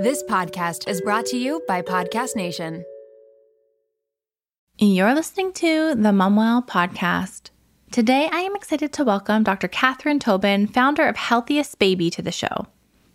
This podcast is brought to you by Podcast Nation. You're listening to the Momwell Podcast. Today, I am excited to welcome Dr. Cathryn Tobin, founder of Healthiest Baby, to the show.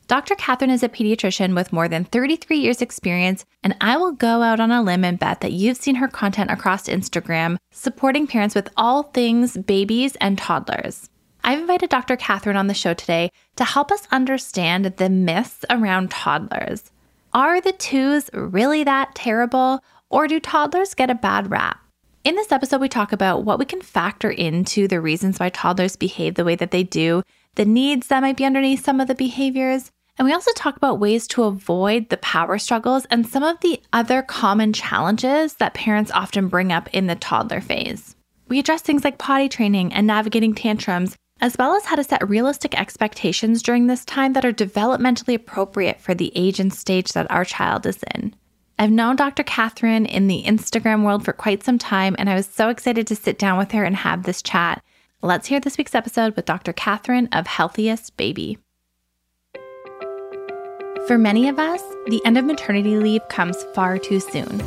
Dr. Cathryn is a pediatrician with more than 33 years' experience, and I will go out on a limb and bet that you've seen her content across Instagram, supporting parents with all things babies and toddlers. I've invited Dr. Cathryn on the show today to help us understand the myths around toddlers. Are the twos really that terrible, or do toddlers get a bad rap? In this episode, we talk about what we can factor into the reasons why toddlers behave the way that they do, the needs that might be underneath some of the behaviors, and we also talk about ways to avoid the power struggles and some of the other common challenges that parents often bring up in the toddler phase. We address things like potty training and navigating tantrums, as well as how to set realistic expectations during this time that are developmentally appropriate for the age and stage that our child is in. I've known Dr. Cathryn in the Instagram world for quite some time, and I was so excited to sit down with her and have this chat. Let's hear this week's episode with Dr. Cathryn of Healthiest Baby. For many of us, the end of maternity leave comes far too soon.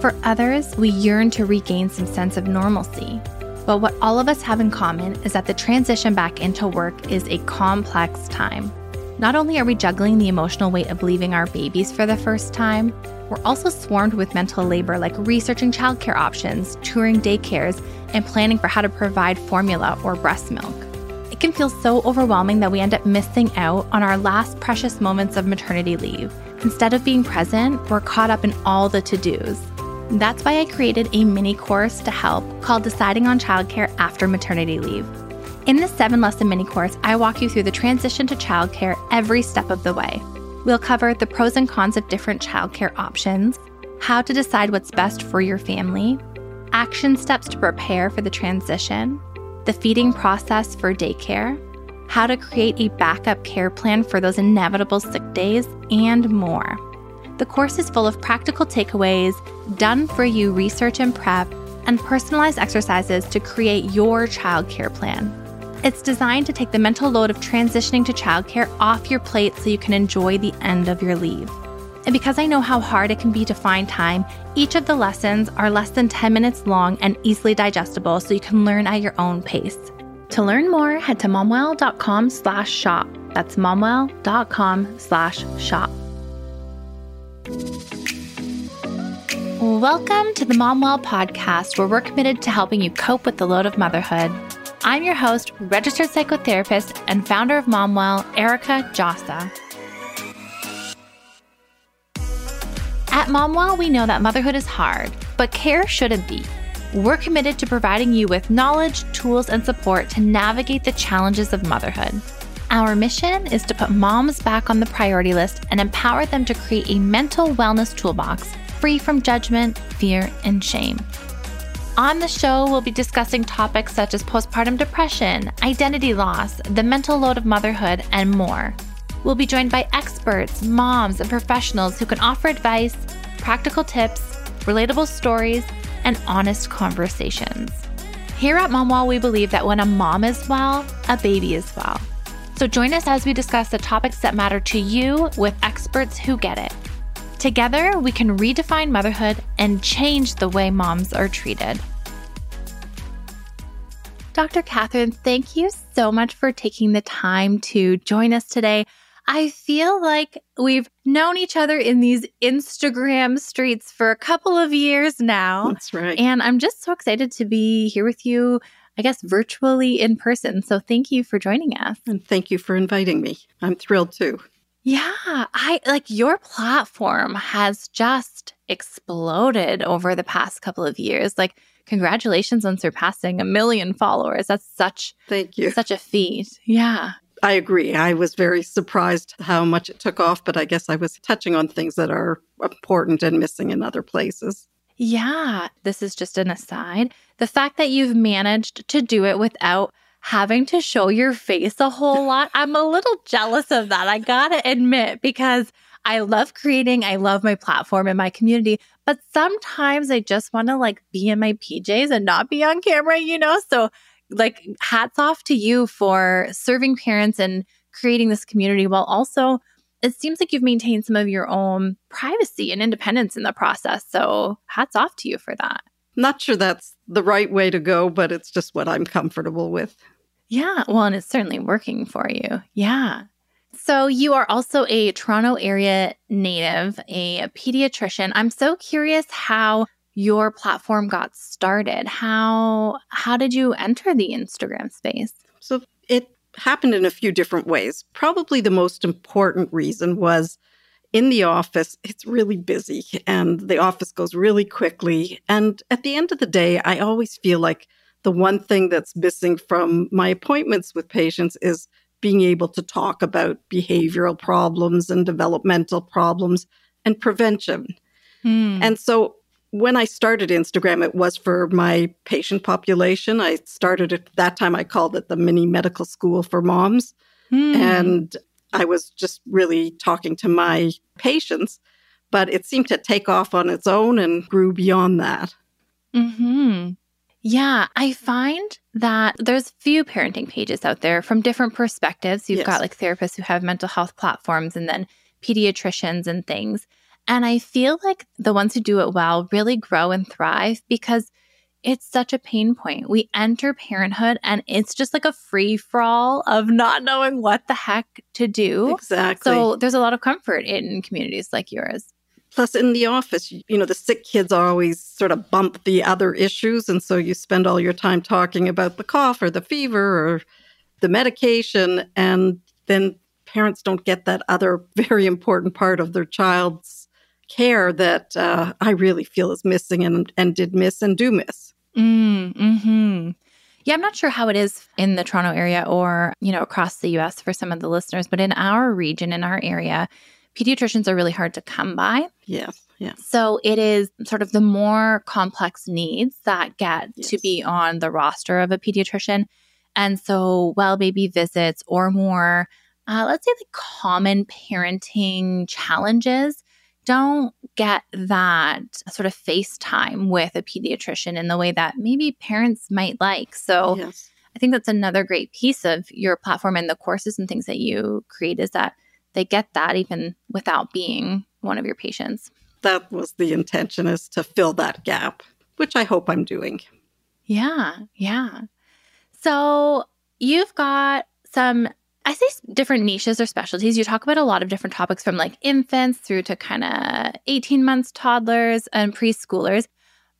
For others, we yearn to regain some sense of normalcy. But what all of us have in common is that the transition back into work is a complex time. Not only are we juggling the emotional weight of leaving our babies for the first time, we're also swarmed with mental labor like researching childcare options, touring daycares, and planning for how to provide formula or breast milk It can feel so overwhelming that we end up missing out on our last precious moments of maternity leave. Instead of being present, we're caught up in all the to dos. That's why I created a mini course to help called Deciding on Childcare After Maternity Leave. In this seven lesson mini course, I walk you through the transition to childcare every step of the way. We'll cover the pros and cons of different childcare options, how to decide what's best for your family, action steps to prepare for the transition, the feeding process for daycare, how to create a backup care plan for those inevitable sick days, and more. The course is full of practical takeaways, done for you research and prep, and personalized exercises to create your childcare plan. It's designed to take the mental load of transitioning to childcare off your plate so you can enjoy the end of your leave. And because I know how hard it can be to find time, each of the lessons are less than 10 minutes long and easily digestible so you can learn at your own pace. To learn more, head to momwell.com slash shop. That's momwell.com slash shop. Welcome to the Momwell podcast, where we're committed to helping you cope with the load of motherhood. I'm your host, registered psychotherapist, and founder of Momwell, Erica Djossa. At Momwell, we know that motherhood is hard, but care shouldn't be. We're committed to providing you with knowledge, tools, and support to navigate the challenges of motherhood. Our mission is to put moms back on the priority list and empower them to create a mental wellness toolbox free from judgment, fear, and shame. On the show, we'll be discussing topics such as postpartum depression, identity loss, the mental load of motherhood, and more. We'll be joined by experts, moms, and professionals who can offer advice, practical tips, relatable stories, and honest conversations. Here at Momwell, we believe that when a mom is well, a baby is well. So join us as we discuss the topics that matter to you with experts who get it. Together, we can redefine motherhood and change the way moms are treated. Dr. Cathryn, thank you so much for taking the time to join us today. I feel like we've known each other in these Instagram streets for a couple of years now. That's right. And I'm just so excited to be here with you, I guess, virtually in person. So thank you for joining us. And thank you for inviting me. I'm thrilled too. Yeah, I like your platform has just exploded over the past couple of years. Like, congratulations on surpassing a million followers. That's such thank you. Such a feat. Yeah. I agree. I was very surprised how much it took off, but I guess I was touching on things that are important and missing in other places. Yeah, this is just an aside. The fact that you've managed to do it without having to show your face a whole lot, I'm a little jealous of that. I gotta admit, because I love creating, I love my platform and my community, but sometimes I just wanna like be in my PJs and not be on camera, you know? So like hats off to you for serving parents and creating this community while also it seems like you've maintained some of your own privacy and independence in the process. So hats off to you for that. Not sure that's the right way to go, but it's just what I'm comfortable with. Yeah. Well, and it's certainly working for you. Yeah. So you are also a Toronto area native, a pediatrician. I'm so curious how your platform got started. How how did you enter the Instagram space? So happened in a few different ways. Probably the most important reason was in the office, it's really busy and the office goes really quickly. And at the end of the day, I always feel like the one thing that's missing from my appointments with patients is being able to talk about behavioral problems and developmental problems and prevention. Hmm. And so when I started Instagram, it was for my patient population. I started at that time, I called it the mini medical school for moms. Mm. And I was just really talking to my patients, but it seemed to take off on its own and grew beyond that. Hmm. Yeah, I find that there's few parenting pages out there from different perspectives. You've yes. got like therapists who have mental health platforms and then pediatricians and things. And I feel like the ones who do it well really grow and thrive because it's such a pain point. We enter parenthood and it's just like a free for all of not knowing what the heck to do. Exactly. So there's a lot of comfort in communities like yours. Plus, in the office, you know, the sick kids always sort of bump the other issues. And so you spend all your time talking about the cough or the fever or the medication. And then parents don't get that other very important part of their child's care that uh, I really feel is missing and, and did miss and do miss. Mm, hmm Yeah, I'm not sure how it is in the Toronto area or, you know, across the US for some of the listeners, but in our region, in our area, pediatricians are really hard to come by. Yes. Yeah. So it is sort of the more complex needs that get yes. to be on the roster of a pediatrician. And so well baby visits or more, uh, let's say the common parenting challenges don't get that sort of FaceTime with a pediatrician in the way that maybe parents might like. So yes. I think that's another great piece of your platform and the courses and things that you create is that they get that even without being one of your patients. That was the intention is to fill that gap, which I hope I'm doing. Yeah, yeah. So you've got some I say different niches or specialties. You talk about a lot of different topics from like infants through to kind of 18 months toddlers and preschoolers.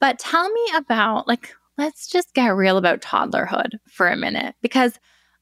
But tell me about like, let's just get real about toddlerhood for a minute because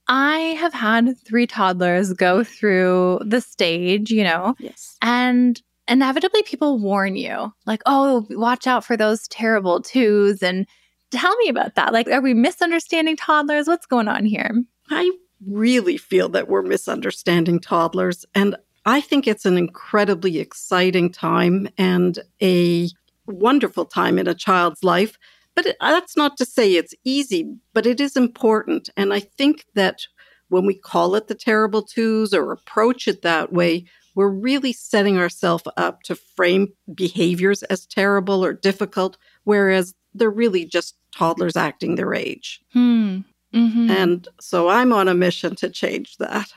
I have had three toddlers go through the stage, you know, yes. and inevitably people warn you like, oh, watch out for those terrible twos. And tell me about that. Like, are we misunderstanding toddlers? What's going on here? I really feel that we're misunderstanding toddlers. And I think it's an incredibly exciting time and a wonderful time in a child's life. But that's not to say it's easy, but it is important. And I think that when we call it the terrible twos or approach it that way, we're really setting ourselves up to frame behaviors as terrible or difficult, whereas they're really just toddlers acting their age. Hmm. Mm-hmm. And so I'm on a mission to change that.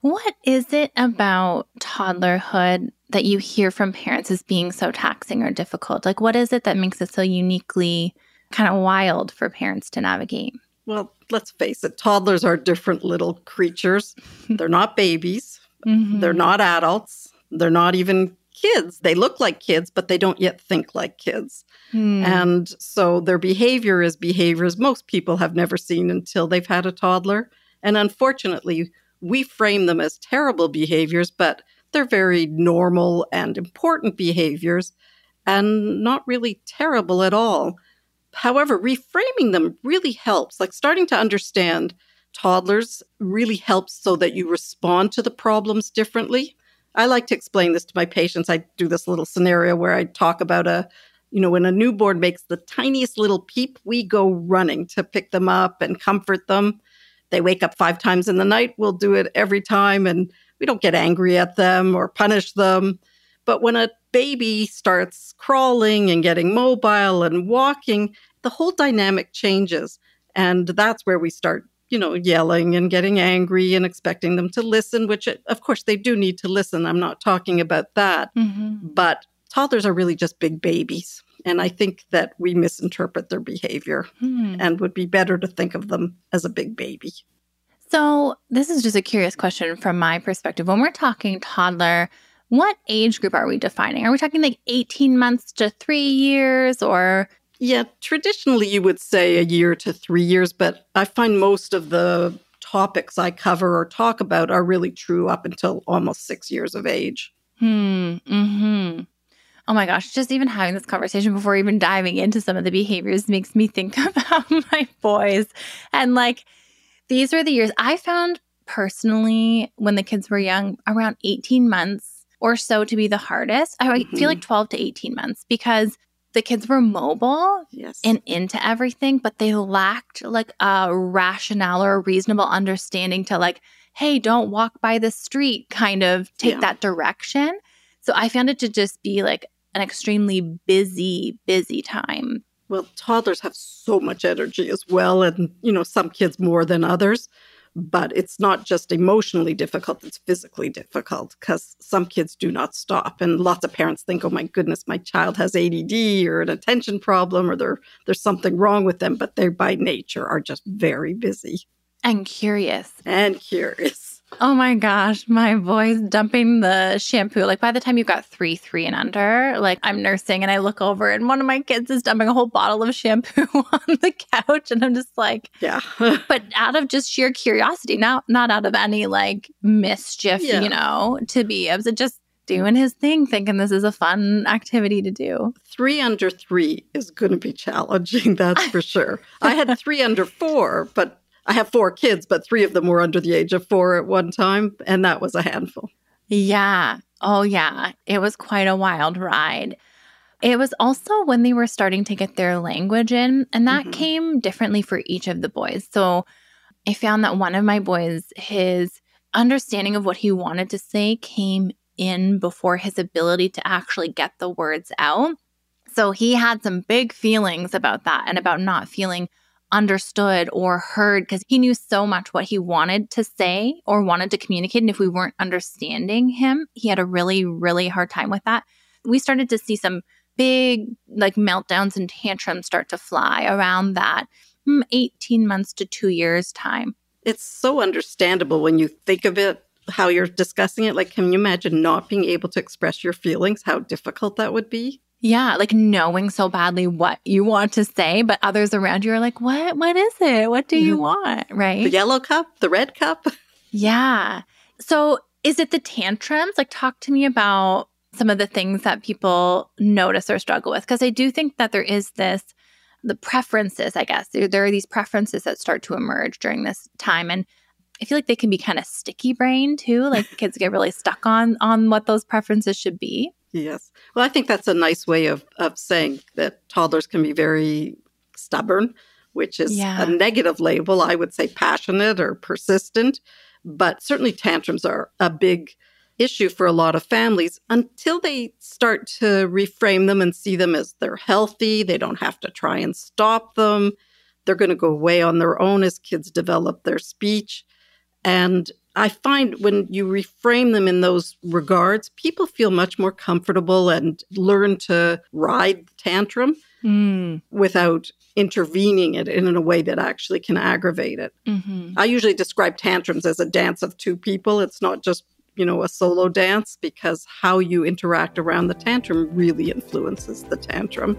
What is it about toddlerhood that you hear from parents as being so taxing or difficult? Like, what is it that makes it so uniquely kind of wild for parents to navigate? Well, let's face it, toddlers are different little creatures. They're not babies, mm-hmm. they're not adults, they're not even kids. They look like kids, but they don't yet think like kids. Hmm. And so their behavior is behaviors most people have never seen until they've had a toddler. And unfortunately, we frame them as terrible behaviors, but they're very normal and important behaviors and not really terrible at all. However, reframing them really helps, like starting to understand toddlers really helps so that you respond to the problems differently. I like to explain this to my patients. I do this little scenario where I talk about a, you know, when a newborn makes the tiniest little peep, we go running to pick them up and comfort them. They wake up five times in the night. We'll do it every time and we don't get angry at them or punish them. But when a baby starts crawling and getting mobile and walking, the whole dynamic changes. And that's where we start you know, yelling and getting angry and expecting them to listen, which of course they do need to listen. I'm not talking about that. Mm-hmm. But toddlers are really just big babies. And I think that we misinterpret their behavior hmm. and would be better to think of them as a big baby. So, this is just a curious question from my perspective. When we're talking toddler, what age group are we defining? Are we talking like 18 months to three years or? Yeah, traditionally you would say a year to three years, but I find most of the topics I cover or talk about are really true up until almost six years of age. Hmm. Mm-hmm. Oh my gosh, just even having this conversation before even diving into some of the behaviors makes me think about my boys. And like, these were the years I found personally when the kids were young, around 18 months or so to be the hardest. I mm-hmm. feel like 12 to 18 months because the kids were mobile yes. and into everything, but they lacked like a rationale or a reasonable understanding to like, hey, don't walk by the street, kind of take yeah. that direction. So I found it to just be like an extremely busy, busy time. Well, toddlers have so much energy as well, and you know, some kids more than others. But it's not just emotionally difficult, it's physically difficult because some kids do not stop. And lots of parents think, oh my goodness, my child has ADD or an attention problem or there's something wrong with them. But they, by nature, are just very busy. And curious. And curious. Oh my gosh, my boy's dumping the shampoo. Like by the time you've got three, three and under, like I'm nursing and I look over and one of my kids is dumping a whole bottle of shampoo on the couch. And I'm just like, yeah. but out of just sheer curiosity, not not out of any like mischief, yeah. you know, to be able to just doing his thing, thinking this is a fun activity to do. Three under three is going to be challenging, that's for sure. I had three under four, but I have four kids, but three of them were under the age of four at one time, and that was a handful. Yeah. Oh, yeah. It was quite a wild ride. It was also when they were starting to get their language in, and that mm-hmm. came differently for each of the boys. So I found that one of my boys, his understanding of what he wanted to say came in before his ability to actually get the words out. So he had some big feelings about that and about not feeling understood or heard because he knew so much what he wanted to say or wanted to communicate. And if we weren't understanding him, he had a really, really hard time with that. We started to see some big like meltdowns and tantrums start to fly around that hmm, 18 months to two years time. It's so understandable when you think of it, how you're discussing it. Like, can you imagine not being able to express your feelings, how difficult that would be? Yeah, like knowing so badly what you want to say, but others around you are like, "What? What is it? What do you mm-hmm. want?" Right? The yellow cup, the red cup. Yeah. So, is it the tantrums? Like talk to me about some of the things that people notice or struggle with because I do think that there is this the preferences, I guess. There, there are these preferences that start to emerge during this time and I feel like they can be kind of sticky brain too. Like kids get really stuck on on what those preferences should be. Yes. Well, I think that's a nice way of, of saying that toddlers can be very stubborn, which is yeah. a negative label. I would say passionate or persistent, but certainly tantrums are a big issue for a lot of families until they start to reframe them and see them as they're healthy. They don't have to try and stop them. They're going to go away on their own as kids develop their speech. And I find when you reframe them in those regards, people feel much more comfortable and learn to ride the tantrum mm. without intervening it in a way that actually can aggravate it. Mm-hmm. I usually describe tantrums as a dance of two people. It's not just you know a solo dance because how you interact around the tantrum really influences the tantrum.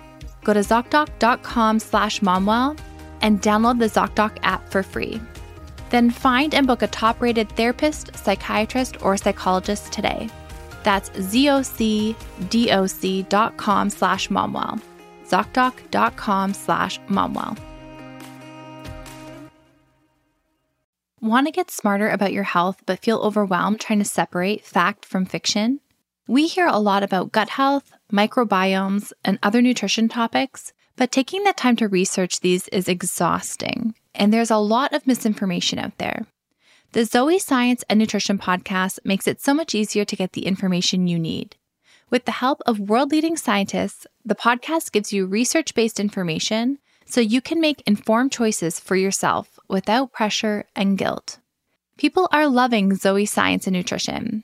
Go to ZocDoc.com slash momwell and download the ZocDoc app for free. Then find and book a top rated therapist, psychiatrist, or psychologist today. That's zocdoc.com slash momwell. ZocDoc.com slash momwell. Want to get smarter about your health but feel overwhelmed trying to separate fact from fiction? We hear a lot about gut health, microbiomes, and other nutrition topics, but taking the time to research these is exhausting, and there's a lot of misinformation out there. The Zoe Science and Nutrition podcast makes it so much easier to get the information you need. With the help of world leading scientists, the podcast gives you research based information so you can make informed choices for yourself without pressure and guilt. People are loving Zoe Science and Nutrition.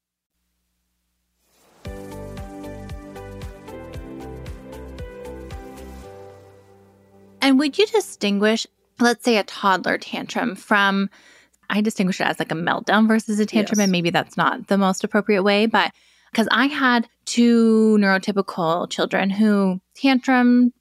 And would you distinguish, let's say, a toddler tantrum from, I distinguish it as like a meltdown versus a tantrum, yes. and maybe that's not the most appropriate way, but because I had two neurotypical children who tantrum,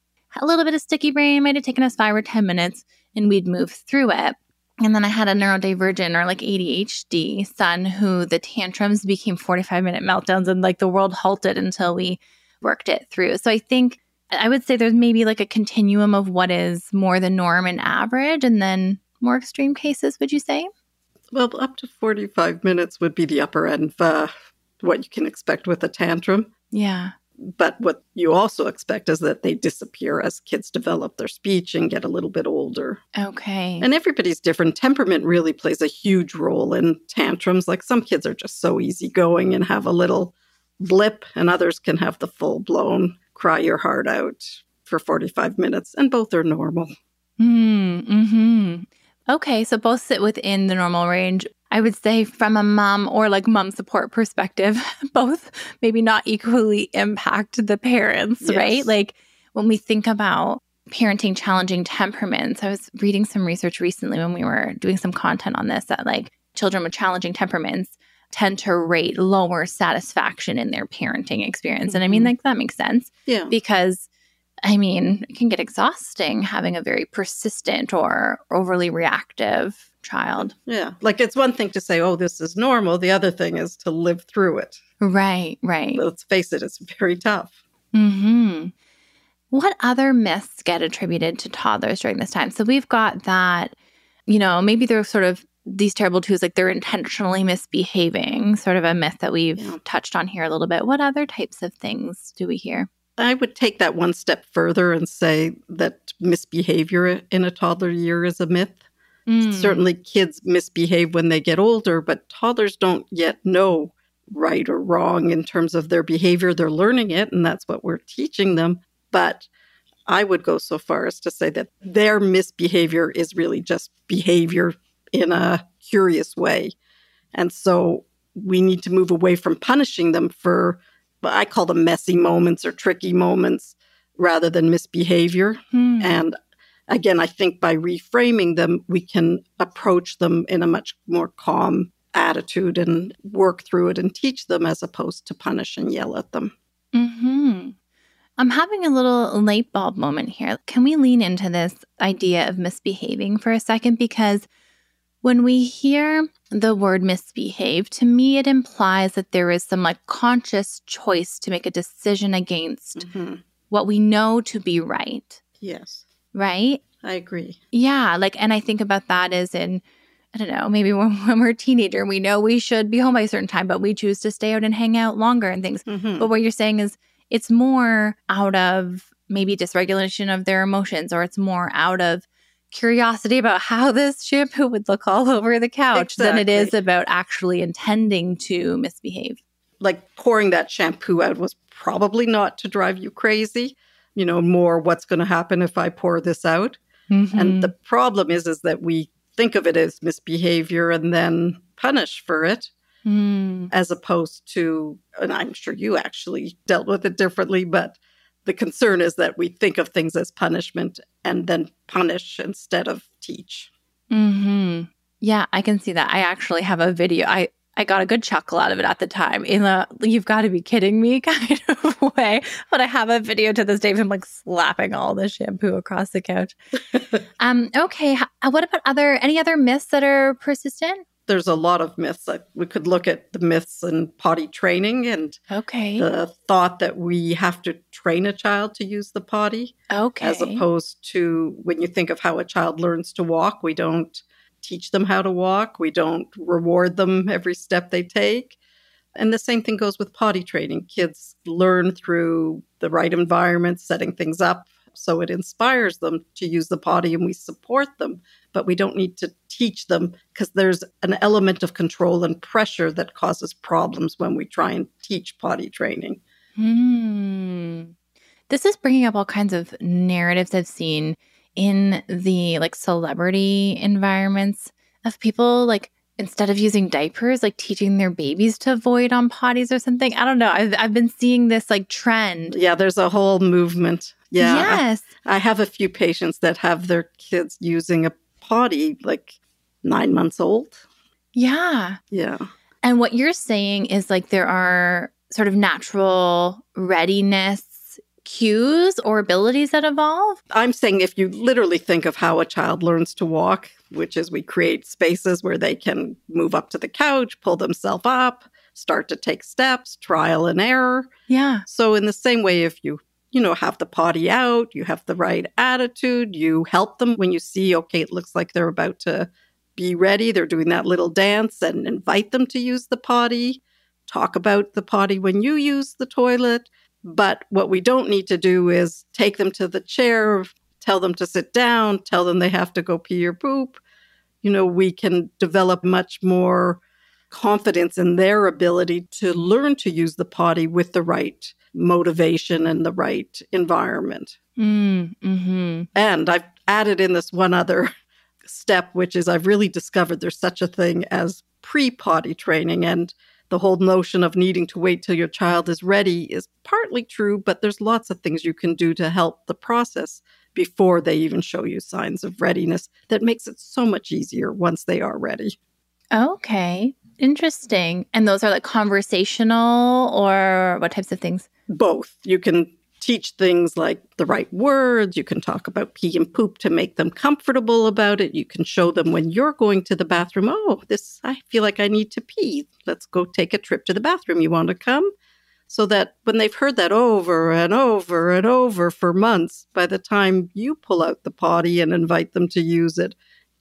a little bit of sticky brain, might have taken us five or 10 minutes, and we'd move through it. And then I had a neurodivergent or like ADHD son who the tantrums became 45 minute meltdowns and like the world halted until we worked it through. So I think I would say there's maybe like a continuum of what is more the norm and average, and then more extreme cases, would you say? Well, up to 45 minutes would be the upper end of uh, what you can expect with a tantrum. Yeah. But what you also expect is that they disappear as kids develop their speech and get a little bit older. Okay. And everybody's different. Temperament really plays a huge role in tantrums. Like some kids are just so easygoing and have a little blip, and others can have the full blown cry your heart out for 45 minutes, and both are normal. Mm, hmm Okay, so both sit within the normal range. I would say, from a mom or like mom support perspective, both maybe not equally impact the parents, yes. right? Like when we think about parenting challenging temperaments, I was reading some research recently when we were doing some content on this that like children with challenging temperaments tend to rate lower satisfaction in their parenting experience. Mm-hmm. And I mean, mm-hmm. like, that makes sense. Yeah. Because I mean, it can get exhausting having a very persistent or overly reactive child. Yeah. Like it's one thing to say, oh, this is normal. The other thing is to live through it. Right, right. Let's face it, it's very tough. Hmm. What other myths get attributed to toddlers during this time? So we've got that, you know, maybe they're sort of these terrible twos, like they're intentionally misbehaving, sort of a myth that we've yeah. touched on here a little bit. What other types of things do we hear? I would take that one step further and say that misbehavior in a toddler year is a myth. Mm. Certainly, kids misbehave when they get older, but toddlers don't yet know right or wrong in terms of their behavior. They're learning it, and that's what we're teaching them. But I would go so far as to say that their misbehavior is really just behavior in a curious way. And so we need to move away from punishing them for I call them messy moments or tricky moments rather than misbehavior. Hmm. And again, I think by reframing them, we can approach them in a much more calm attitude and work through it and teach them as opposed to punish and yell at them. Hmm. I'm having a little light bulb moment here. Can we lean into this idea of misbehaving for a second? Because when we hear the word misbehave, to me, it implies that there is some like conscious choice to make a decision against mm-hmm. what we know to be right. Yes. Right? I agree. Yeah. Like, and I think about that as in, I don't know, maybe when, when we're a teenager, we know we should be home by a certain time, but we choose to stay out and hang out longer and things. Mm-hmm. But what you're saying is it's more out of maybe dysregulation of their emotions, or it's more out of curiosity about how this shampoo would look all over the couch exactly. than it is about actually intending to misbehave. Like pouring that shampoo out was probably not to drive you crazy, you know, more what's going to happen if I pour this out. Mm-hmm. And the problem is is that we think of it as misbehavior and then punish for it. Mm. As opposed to, and I'm sure you actually dealt with it differently, but the concern is that we think of things as punishment and then punish instead of teach. Hmm. Yeah, I can see that. I actually have a video. I I got a good chuckle out of it at the time in the "you've got to be kidding me" kind of way. But I have a video to this day of him like slapping all the shampoo across the couch. um. Okay. What about other any other myths that are persistent? There's a lot of myths. we could look at the myths in potty training and okay. the thought that we have to train a child to use the potty. Okay. As opposed to when you think of how a child learns to walk, we don't teach them how to walk, we don't reward them every step they take. And the same thing goes with potty training. Kids learn through the right environment, setting things up so it inspires them to use the potty and we support them but we don't need to teach them because there's an element of control and pressure that causes problems when we try and teach potty training. Hmm. This is bringing up all kinds of narratives I've seen in the like celebrity environments of people like instead of using diapers, like teaching their babies to void on potties or something. I don't know. I've, I've been seeing this like trend. Yeah, there's a whole movement. Yeah. Yes. I, I have a few patients that have their kids using a potty like nine months old. Yeah. Yeah. And what you're saying is like there are sort of natural readiness cues or abilities that evolve? I'm saying if you literally think of how a child learns to walk, which is we create spaces where they can move up to the couch, pull themselves up, start to take steps, trial and error. Yeah. So, in the same way, if you you know, have the potty out, you have the right attitude, you help them when you see, okay, it looks like they're about to be ready, they're doing that little dance, and invite them to use the potty. Talk about the potty when you use the toilet. But what we don't need to do is take them to the chair, tell them to sit down, tell them they have to go pee or poop. You know, we can develop much more confidence in their ability to learn to use the potty with the right motivation and the right environment. Mm, mm-hmm. And I've added in this one other step, which is I've really discovered there's such a thing as pre potty training. And the whole notion of needing to wait till your child is ready is partly true, but there's lots of things you can do to help the process before they even show you signs of readiness that makes it so much easier once they are ready. Okay. Interesting. And those are like conversational or what types of things? both. You can teach things like the right words. You can talk about pee and poop to make them comfortable about it. You can show them when you're going to the bathroom, oh, this, I feel like I need to pee. Let's go take a trip to the bathroom. You want to come? So that when they've heard that over and over and over for months, by the time you pull out the potty and invite them to use it,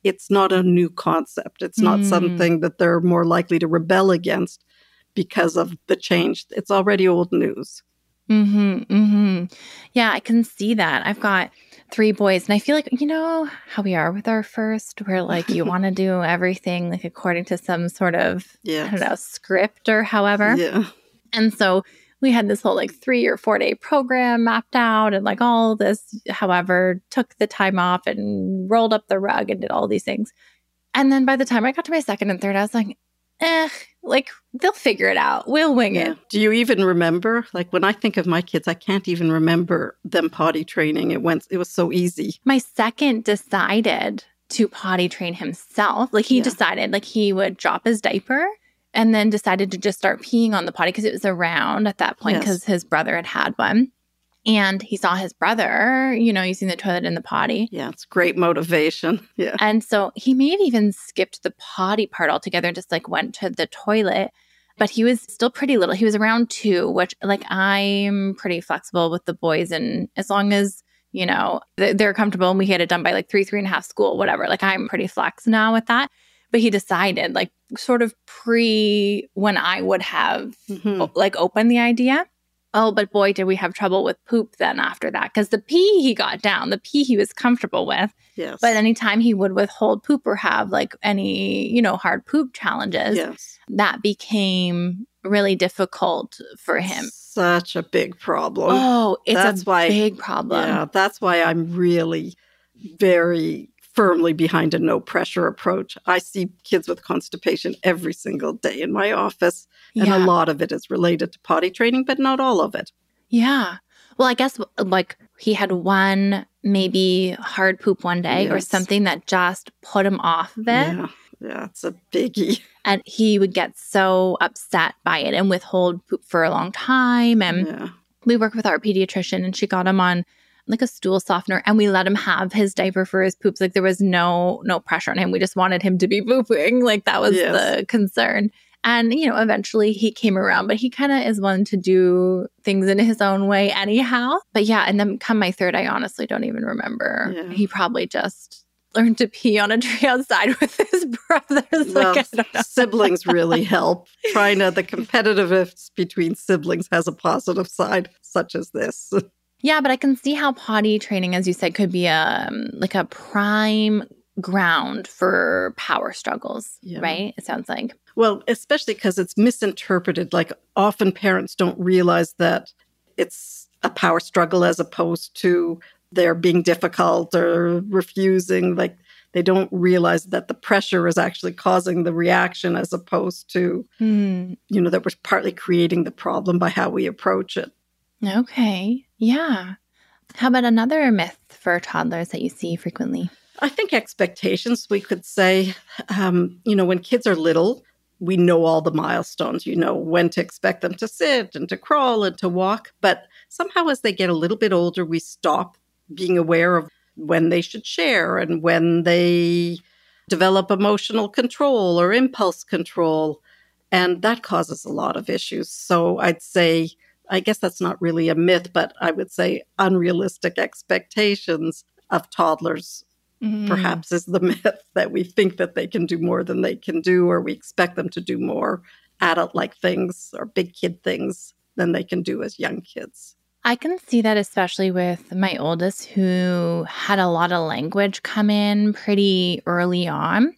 it's not a new concept. It's not mm. something that they're more likely to rebel against because of the change. It's already old news. Mhm. Mhm. Yeah, I can see that. I've got 3 boys and I feel like you know how we are with our first where like you want to do everything like according to some sort of yes. I don't know script or however. Yeah. And so we had this whole like 3 or 4 day program mapped out and like all this however took the time off and rolled up the rug and did all these things. And then by the time I got to my second and third I was like eh, like they'll figure it out. We'll wing yeah. it. Do you even remember? Like when I think of my kids, I can't even remember them potty training. It went it was so easy. My second decided to potty train himself. Like he yeah. decided like he would drop his diaper and then decided to just start peeing on the potty because it was around at that point because yes. his brother had had one and he saw his brother, you know, using the toilet in the potty. Yeah, it's great motivation. Yeah. And so he may have even skipped the potty part altogether and just like went to the toilet. But he was still pretty little. He was around two, which like I'm pretty flexible with the boys. And as long as, you know, they're comfortable and we get it done by like three, three and a half school, whatever, like I'm pretty flex now with that. But he decided, like, sort of pre when I would have mm-hmm. like opened the idea Oh, but boy, did we have trouble with poop then after that. Because the pee he got down, the pee he was comfortable with. Yes. But anytime he would withhold poop or have like any, you know, hard poop challenges, yes. that became really difficult for him. Such a big problem. Oh, it's That's a why- big problem. Yeah, that's why I'm really very firmly behind a no pressure approach. I see kids with constipation every single day in my office, and Yeah. a lot of it is related to potty training, but not all of it. Yeah. Well, I guess like he had one maybe hard poop one day or something that just put him off of it. Yeah, yeah, it's a biggie. And he would get so upset by it and withhold poop for a long time. And yeah. we work with our pediatrician and she got him on like a stool softener and we let him have his diaper for his poops. Like there was no no pressure on him. We just wanted him to be pooping. Like that was Yes. the concern. And you know, eventually he came around, but he kind of is one to do things in his own way anyhow. But yeah, and then come my third, I honestly don't even remember. Yeah. He probably just learned to pee on a tree outside with his brothers. Well, like, I don't know. siblings really help. Trying to the competitiveness between siblings has a positive side, such as this. Yeah, but I can see how potty training, as you said, could be a um, like a prime ground for power struggles, Yeah. right? It sounds like. Well, especially because it's misinterpreted. Like often parents don't realize that it's a power struggle as opposed to they're being difficult or refusing. Like they don't realize that the pressure is actually causing the reaction as opposed to, Hmm. you know, that we're partly creating the problem by how we approach it. Okay. Yeah. How about another myth for toddlers that you see frequently? I think expectations, we could say, um, you know, when kids are little, we know all the milestones, you know, when to expect them to sit and to crawl and to walk. But somehow as they get a little bit older, we stop being aware of when they should share and when they develop emotional control or impulse control. And that causes a lot of issues. So I'd say, I guess that's not really a myth, but I would say unrealistic expectations of toddlers Mm. perhaps is the myth that we think that they can do more than they can do, or we expect them to do more adult like things or big kid things than they can do as young kids. I can see that especially with my oldest who had a lot of language come in pretty early on.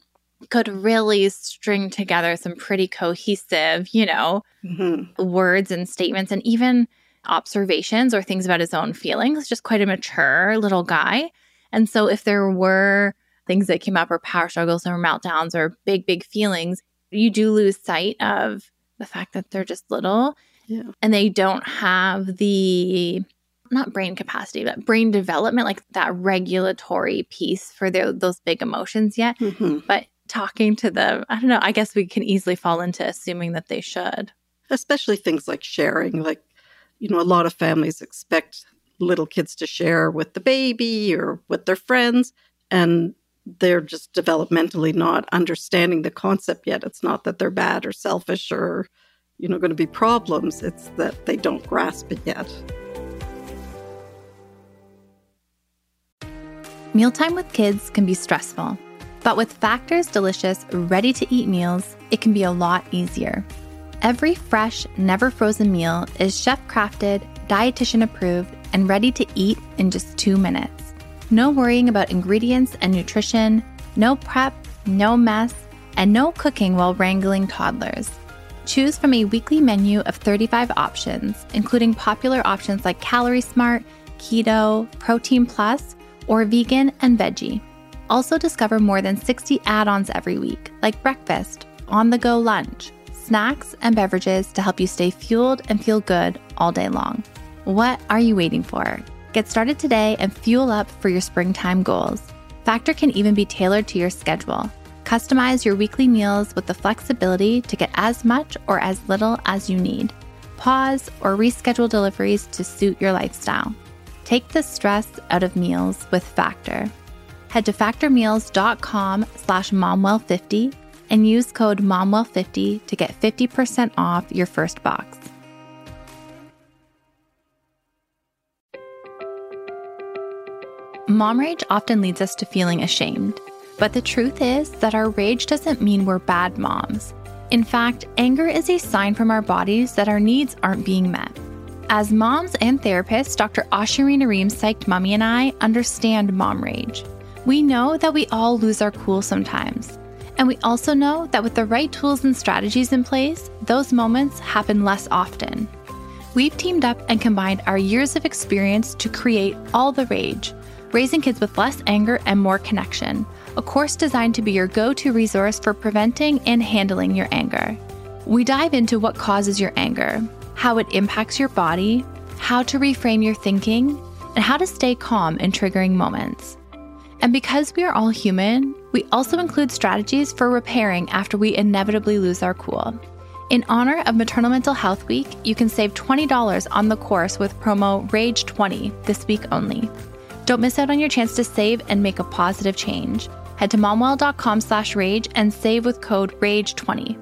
Could really string together some pretty cohesive, you know, Mm-hmm. words and statements and even observations or things about his own feelings, just quite a mature little guy. And so if there were things that came up or power struggles or meltdowns or big, big feelings, you do lose sight of the fact that they're just little Yeah. and they don't have the not brain capacity, but brain development, like that regulatory piece for their, those big emotions yet. hmm But talking to them, I don't know, I guess we can easily fall into assuming that they should. Especially things like sharing. Like, you know, a lot of families expect little kids to share with the baby or with their friends, and they're just developmentally not understanding the concept yet. It's not that they're bad or selfish or, you know, going to be problems. It's that they don't grasp it yet. Mealtime with kids can be stressful, but with Factor's delicious, ready to eat meals, it can be a lot easier. Every fresh, never frozen meal is chef crafted, dietitian approved, and ready to eat in just two minutes. No worrying about ingredients and nutrition, no prep, no mess, and no cooking while wrangling toddlers. Choose from a weekly menu of 35 options, including popular options like Calorie Smart, Keto, Protein Plus, or Vegan and Veggie. Also, discover more than 60 add ons every week, like breakfast, on the go lunch, snacks, and beverages to help you stay fueled and feel good all day long. What are you waiting for? Get started today and fuel up for your springtime goals. Factor can even be tailored to your schedule. Customize your weekly meals with the flexibility to get as much or as little as you need. Pause or reschedule deliveries to suit your lifestyle. Take the stress out of meals with Factor. Head to factormeals.com slash momwell50 and use code momwell50 to get 50% off your first box. Mom rage often leads us to feeling ashamed, but the truth is that our rage doesn't mean we're bad moms. In fact, anger is a sign from our bodies that our needs aren't being met. As moms and therapists, Dr. Ashurina Ream, Psyched Mommy, and I understand mom rage. We know that we all lose our cool sometimes. And we also know that with the right tools and strategies in place, those moments happen less often. We've teamed up and combined our years of experience to create All the Rage, raising kids with less anger and more connection, a course designed to be your go to resource for preventing and handling your anger. We dive into what causes your anger, how it impacts your body, how to reframe your thinking, and how to stay calm in triggering moments. And because we are all human, we also include strategies for repairing after we inevitably lose our cool. In honor of Maternal Mental Health Week, you can save $20 on the course with promo RAGE20 this week only. Don't miss out on your chance to save and make a positive change. Head to momwell.com slash rage and save with code RAGE20.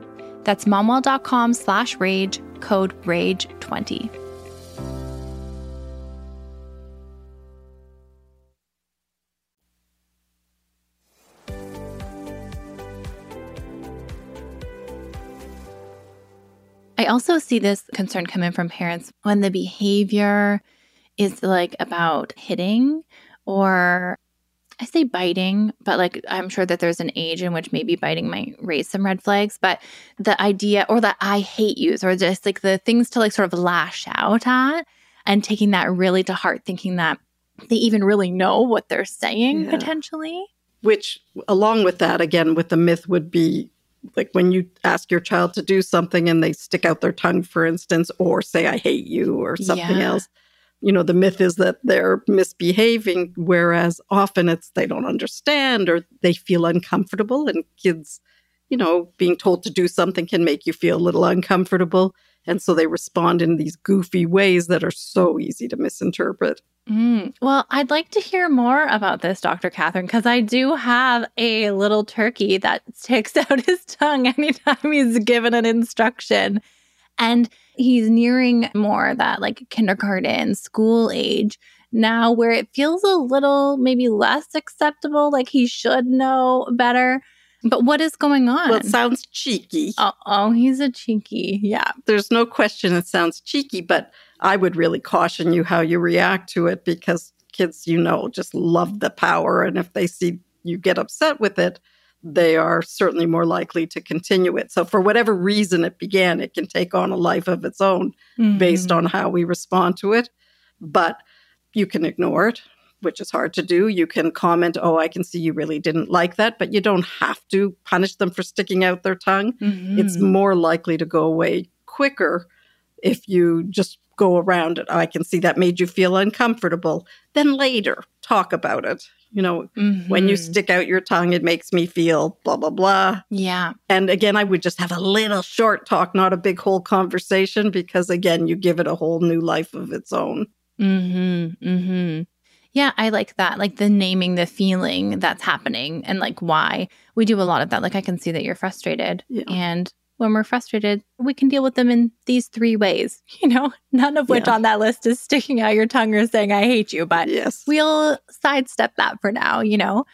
That's momwell.com slash rage, code RAGE20. I also see this concern come in from parents when the behavior is like about hitting or I say biting, but like I'm sure that there's an age in which maybe biting might raise some red flags. But the idea or the I hate yous or just like the things to like sort of lash out at and taking that really to heart, thinking that they even really know what they're saying Yeah. potentially. Which, along with that, again, with the myth would be like when you ask your child to do something and they stick out their tongue, for instance, or say, I hate you, or something Yeah. else. You know, the myth is that they're misbehaving, whereas often it's they don't understand or they feel uncomfortable. And kids, you know, being told to do something can make you feel a little uncomfortable. And so they respond in these goofy ways that are so easy to misinterpret. Mm. Well, I'd like to hear more about this, Dr. Cathryn, because I do have a little turkey that sticks out his tongue anytime he's given an instruction. And he's nearing more that like kindergarten, school age now, where it feels a little maybe less acceptable, like he should know better. But what is going on? Well, it sounds cheeky. oh, oh, he's a cheeky. Yeah. there's no question it sounds cheeky, but I would really caution you how you react to it because kids, you know, just love the power. And if they see you get upset with it, they are certainly more likely to continue it. So, for whatever reason it began, it can take on a life of its own based Mhm. on how we respond to it. But you can ignore it, which is hard to do. You can comment, oh, I can see you really didn't like that, but you don't have to punish them for sticking out their tongue it's Mhm. more likely to go away quicker if you just go around it. I can see that made you feel uncomfortable. Then later, talk about it. You know, when you Mhm. stick out your tongue, it makes me feel blah, blah, blah. yeah. And again, I would just have a little short talk, not a big whole conversation, because again, you give it a whole new life of its own. Mm-hmm. Mm-hmm. Yeah, I like that. Like the naming the feeling that's happening and like why. We do a lot of that. Like I can see that you're frustrated. Yeah. And when we're frustrated, we can deal with them in these three ways. You know, none of which Yeah. on that list is sticking out your tongue or saying, I hate you, but yes. we'll sidestep that for now, you know?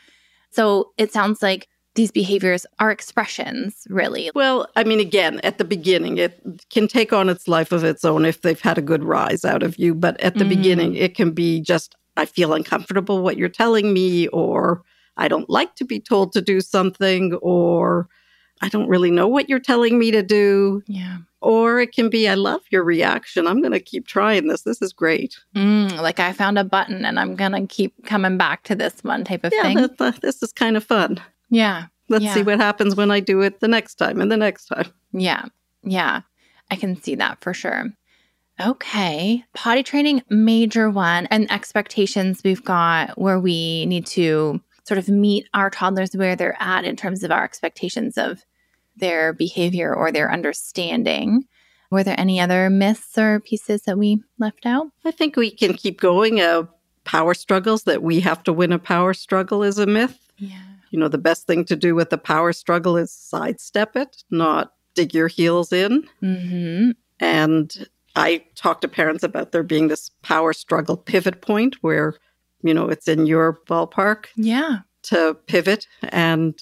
So it sounds like these behaviors are expressions, really. Well, I mean, again, at the beginning, it can take on its life of its own if they've had a good rise out of you. But at the Mhm. beginning, it can be just, I feel uncomfortable what you're telling me, or I don't like to be told to do something, or I don't really know what you're telling me to do. Yeah. Or it can be, I love your reaction. I'm going to keep trying this. This is great. Mm, like I found a button and I'm going to keep coming back to this one type of Yeah, thing. that- that- this is kind of fun. yeah. Let's Yeah. see what happens when I do it the next time and the next time. Yeah. Yeah. I can see that for sure. Okay. Potty training, major one, and expectations we've got where we need to sort of meet our toddlers where they're at in terms of our expectations of their behavior or their understanding. Were there any other myths or pieces that we left out? I think we can keep going. Uh, power struggles, that we have to win a power struggle is a myth. Yeah. You know, the best thing to do with a power struggle is sidestep it, not dig your heels in. Mm-hmm. And I talk to parents about there being this power struggle pivot point where, you know, it's in your ballpark Yeah. to pivot and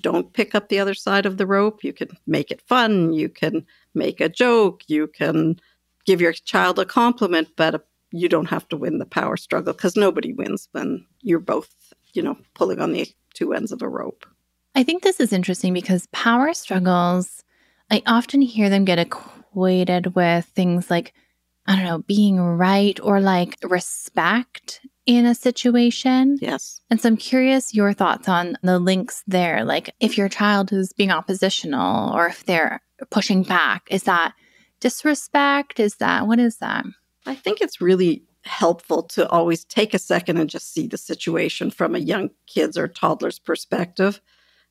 don't pick up the other side of the rope. You can make it fun. You can make a joke. You can give your child a compliment, but uh, you don't have to win the power struggle because nobody wins when you're both, you know, pulling on the two ends of a rope. I think this is interesting because power struggles, I often hear them get equated with things like, I don't know, being right or like respect in a situation. Yes. And so I'm curious your thoughts on the links there. Like if your child is being oppositional or if they're pushing back, is that disrespect? Is that, what is that? I think it's really helpful to always take a second and just see the situation from a young kid's or toddler's perspective.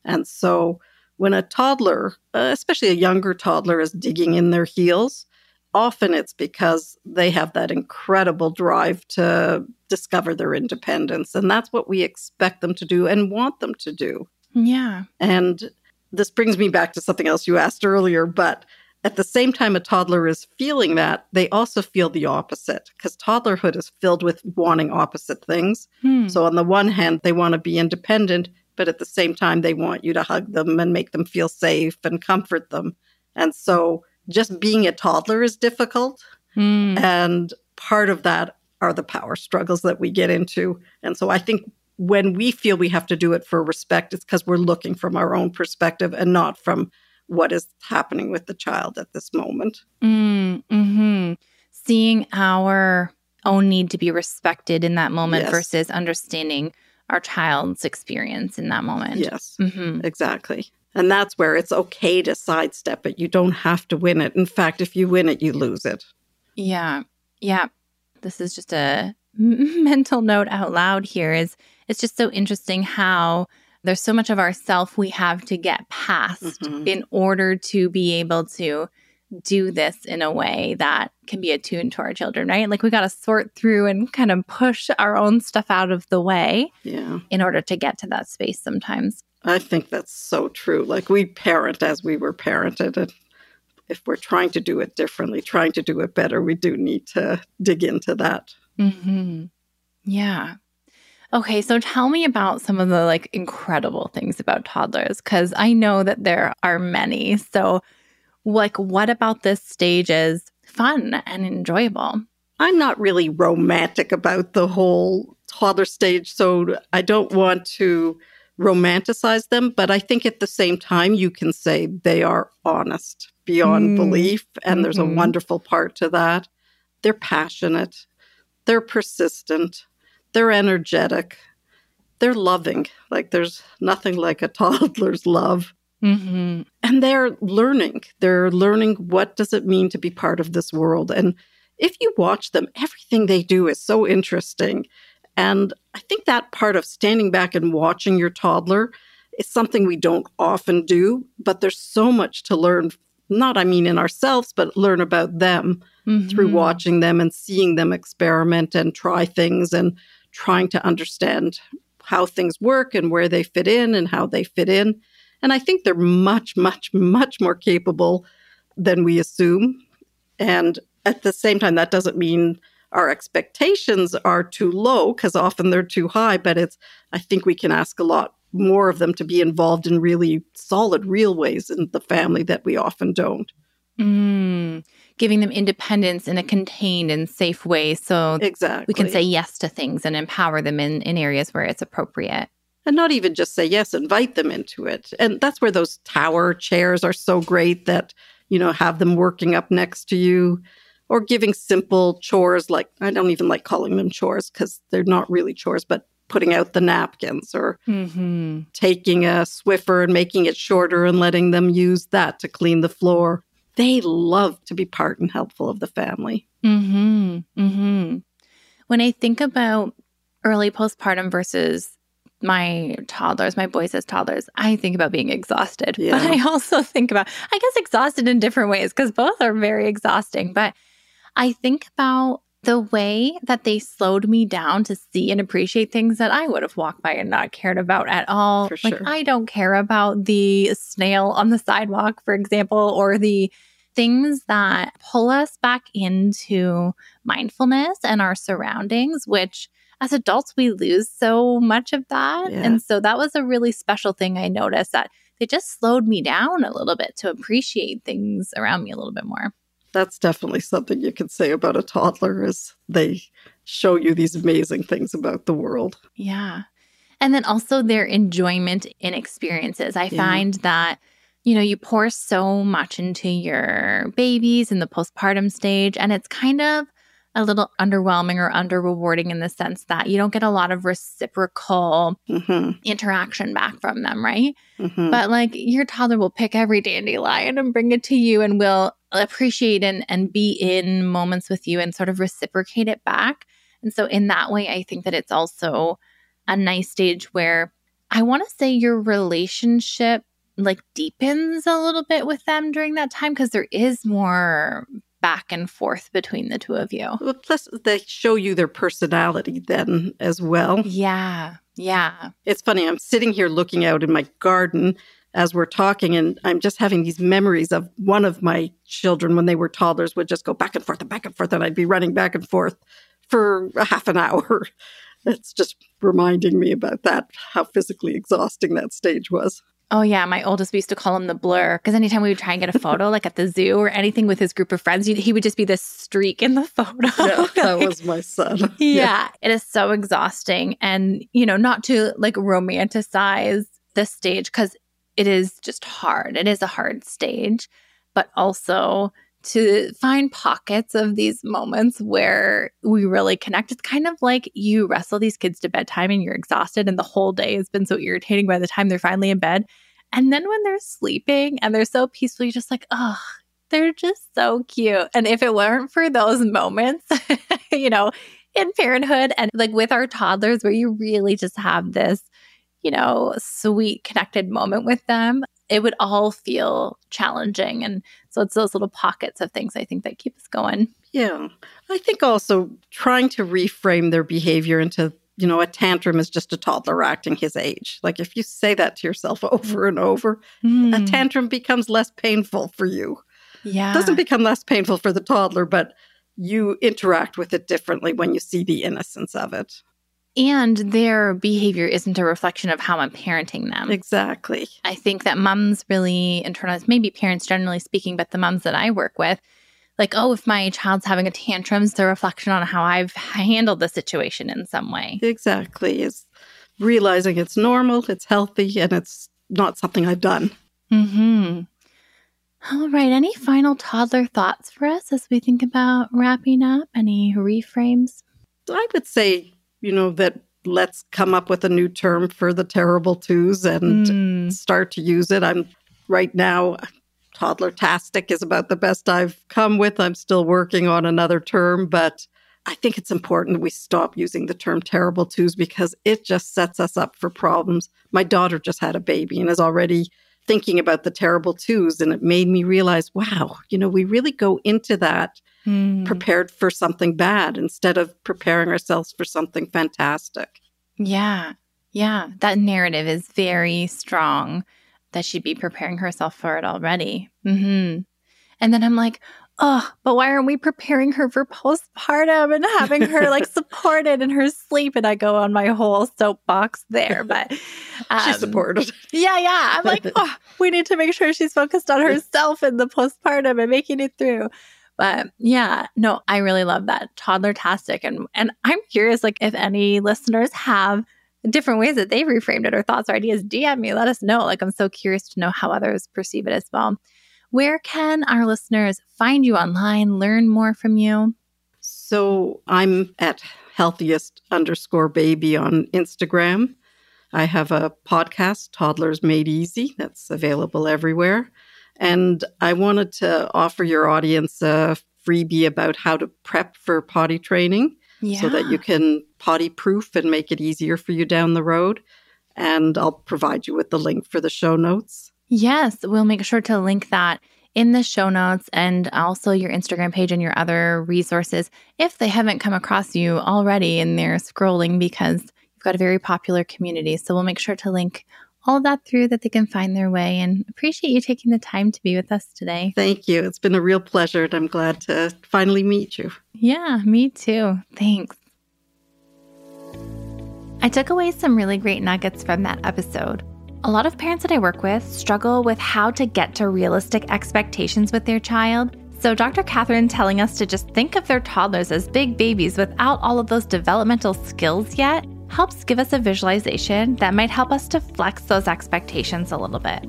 And so when a toddler, uh, especially a younger toddler, is digging in their heels, often it's because they have that incredible drive to discover their independence. And that's what we expect them to do and want them to do. Yeah. And this brings me back to something else you asked earlier, but at the same time a toddler is feeling that, they also feel the opposite because toddlerhood is filled with wanting opposite things. Hmm. So, on the one hand, they want to be independent, but at the same time, they want you to hug them and make them feel safe and comfort them. And so, just being a toddler is difficult. Hmm. And part of that are the power struggles that we get into. And so, I think when we feel we have to do it for respect, it's because we're looking from our own perspective and not from what is happening with the child at this moment. Mm, hmm Seeing our own need to be respected in that moment Yes. versus understanding our child's experience in that moment. Yes, hmm exactly. And that's where it's okay to sidestep it. You don't have to win it. In fact, if you win it, you lose it. Yeah. Yeah. This is just a mental note out loud here is it's just so interesting how there's so much of ourself we have to get past Mhm. in order to be able to do this in a way that can be attuned to our children, right? Like we got to sort through and kind of push our own stuff out of the way Yeah. in order to get to that space sometimes. I think that's so true. Like we parent as we were parented. And if we're trying to do it differently, trying to do it better, we do need to dig into that. hmm Yeah. Okay, so tell me about some of the like incredible things about toddlers because I know that there are many. So, like, what about this stage is fun and enjoyable? I'm not really romantic about the whole toddler stage, so I don't want to romanticize them, but I think at the same time, you can say they are honest beyond Mm. belief. And there's a Mhm. wonderful part to that. They're passionate, they're persistent, they're energetic, they're loving. Like there's nothing like a toddler's love. Mm-hmm. And they're learning. They're learning what does it mean to be part of this world. And if you watch them, everything they do is so interesting. And I think that part of standing back and watching your toddler is something we don't often do, but there's so much to learn. Not, I mean, in ourselves, but learn about them through Mhm. watching them and seeing them experiment and try things and trying to understand how things work and where they fit in and how they fit in. And I think they're much, much, much more capable than we assume. And at the same time, that doesn't mean our expectations are too low because often they're too high, but it's, I think we can ask a lot more of them to be involved in really solid, real ways in the family that we often don't. Mm. Giving them independence in a contained and safe way so Exactly. we can say yes to things and empower them in, in areas where it's appropriate. And not even just say yes invite them into it and that's where those tower chairs are so great that you know have them working up next to you or giving simple chores like i don't even like calling them chores because they're not really chores but putting out the napkins or Mm-hmm. taking a swiffer and making it shorter and letting them use that to clean the floor they love to be part and helpful of the family Mm-hmm. Mm-hmm. When I think about early postpartum versus my toddlers, my boys as toddlers, I think about being exhausted. Yeah. But I also think about, I guess, exhausted in different ways because both are very exhausting. But I think about the way that they slowed me down to see and appreciate things that I would have walked by and not cared about at all. For Like, sure. I don't care about the snail on the sidewalk, for example, or the things that pull us back into mindfulness and our surroundings, which as adults, we lose so much of that. Yeah. And so that was a really special thing I noticed that they just slowed me down a little bit to appreciate things around me a little bit more. That's definitely something you can say about a toddler is they show you these amazing things about the world. Yeah. And then also their enjoyment in experiences. I yeah. find that you know, you pour so much into your babies in the postpartum stage, and it's kind of a little underwhelming or under rewarding in the sense that you don't get a lot of reciprocal mm-hmm. interaction back from them, right? Mm-hmm. But like your toddler will pick every dandelion and bring it to you and will appreciate and, and be in moments with you and sort of reciprocate it back. And so, in that way, I think that it's also a nice stage where I want to say your relationship like deepens a little bit with them during that time because there is more back and forth between the two of you. Well, plus, they show you their personality then as well. Yeah. Yeah. It's funny. I'm sitting here looking out in my garden as we're talking, and I'm just having these memories of one of my children when they were toddlers would just go back and forth and back and forth, and I'd be running back and forth for a half an hour. It's just reminding me about that, how physically exhausting that stage was. Oh yeah, my oldest we used to call him the blur because anytime we would try and get a photo, like at the zoo or anything with his group of friends, he would just be this streak in the photo. Yeah, that was my son. yeah, yeah, it is so exhausting, and you know, not to like romanticize this stage because it is just hard. It is a hard stage, but also to find pockets of these moments where we really connect. It's kind of like you wrestle these kids to bedtime and you're exhausted, and the whole day has been so irritating by the time they're finally in bed. And then when they're sleeping and they're so peaceful, you're just like, oh, they're just so cute. And if it weren't for those moments, you know, in parenthood and like with our toddlers, where you really just have this, you know, sweet connected moment with them, it would all feel challenging. And so it's those little pockets of things I think that keep us going. Yeah. I think also trying to reframe their behavior into, you know, a tantrum is just a toddler acting his age. Like if you say that to yourself over and over, mm. a hmm. tantrum becomes less painful for you. Yeah. It doesn't become less painful for the toddler, but you interact with it differently when you see the innocence of it and their behavior isn't a reflection of how I'm parenting them. Exactly. I think that moms really internalize, maybe parents generally speaking, but the moms that I work with, like, oh, if my child's having a tantrum, it's a reflection on how I've handled the situation in some way. Exactly. It's realizing it's normal, it's healthy, and it's not something I've done. Hmm. All right. Any final toddler thoughts for us as we think about wrapping up? Any reframes? I would say you know, that let's come up with a new term for the terrible twos and mm. start to use it. I'm right now, toddler tastic is about the best I've come with. I'm still working on another term, but I think it's important we stop using the term terrible twos because it just sets us up for problems. My daughter just had a baby and is already thinking about the terrible twos. And it made me realize, wow, you know, we really go into that mm. prepared for something bad instead of preparing ourselves for something fantastic. Yeah. Yeah. That narrative is very strong that she'd be preparing herself for it already. Mm-hmm. And then I'm like, oh, but why aren't we preparing her for postpartum and having her like supported in her sleep? And I go on my whole soapbox there, but um, she's supported. Yeah, yeah. I'm like, oh, we need to make sure she's focused on herself in the postpartum and making it through. But yeah, no, I really love that toddler tastic. And and I'm curious, like if any listeners have different ways that they've reframed it or thoughts or ideas, DM me, let us know. Like I'm so curious to know how others perceive it as well. Where can our listeners find you online, learn more from you? So I'm at healthiest underscore baby on Instagram. I have a podcast, Toddlers Made Easy, that's available everywhere. And I wanted to offer your audience a freebie about how to prep for potty training yeah. so that you can potty proof and make it easier for you down the road. And I'll provide you with the link for the show notes. Yes, we'll make sure to link that in the show notes and also your Instagram page and your other resources if they haven't come across you already and they're scrolling because you've got a very popular community. So we'll make sure to link all that through that they can find their way and appreciate you taking the time to be with us today. Thank you. It's been a real pleasure and I'm glad to finally meet you. Yeah, me too. Thanks. I took away some really great nuggets from that episode. A lot of parents that I work with struggle with how to get to realistic expectations with their child So, Dr. Cathryn telling us to just think of their toddlers as big babies without all of those developmental skills yet helps give us a visualization that might help us to flex those expectations a little bit.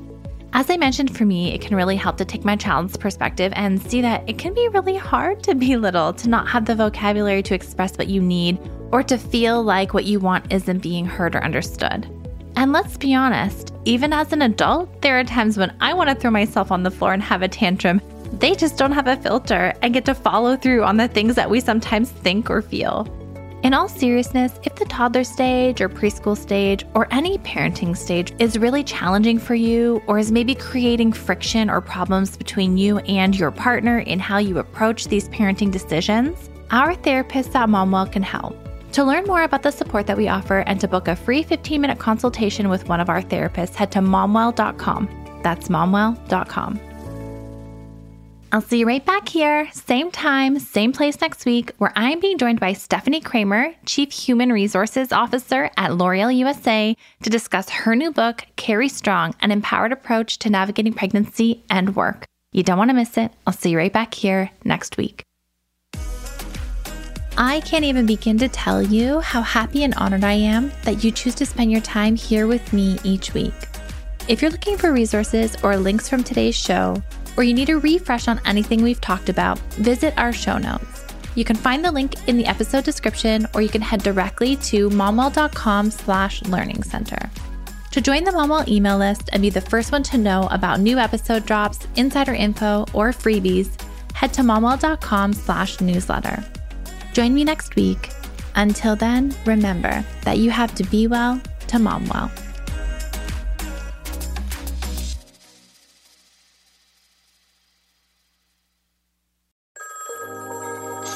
As I mentioned, for me, it can really help to take my child's perspective and see that it can be really hard to be little, to not have the vocabulary to express what you need, or to feel like what you want isn't being heard or understood. And let's be honest, even as an adult, there are times when I want to throw myself on the floor and have a tantrum they just don't have a filter and get to follow through on the things that we sometimes think or feel. In all seriousness, if the toddler stage or preschool stage or any parenting stage is really challenging for you or is maybe creating friction or problems between you and your partner in how you approach these parenting decisions, our therapists at Momwell can help. To learn more about the support that we offer and to book a free 15 minute consultation with one of our therapists, head to momwell.com. That's momwell.com. I'll see you right back here, same time, same place next week, where I'm being joined by Stephanie Kramer, Chief Human Resources Officer at L'Oreal USA, to discuss her new book, Carry Strong An Empowered Approach to Navigating Pregnancy and Work. You don't want to miss it. I'll see you right back here next week. I can't even begin to tell you how happy and honored I am that you choose to spend your time here with me each week. If you're looking for resources or links from today's show, or you need a refresh on anything we've talked about, visit our show notes. You can find the link in the episode description, or you can head directly to momwell.com slash learning center. To join the Momwell email list and be the first one to know about new episode drops, insider info, or freebies, head to momwell.com slash newsletter. Join me next week. Until then, remember that you have to be well to mom well.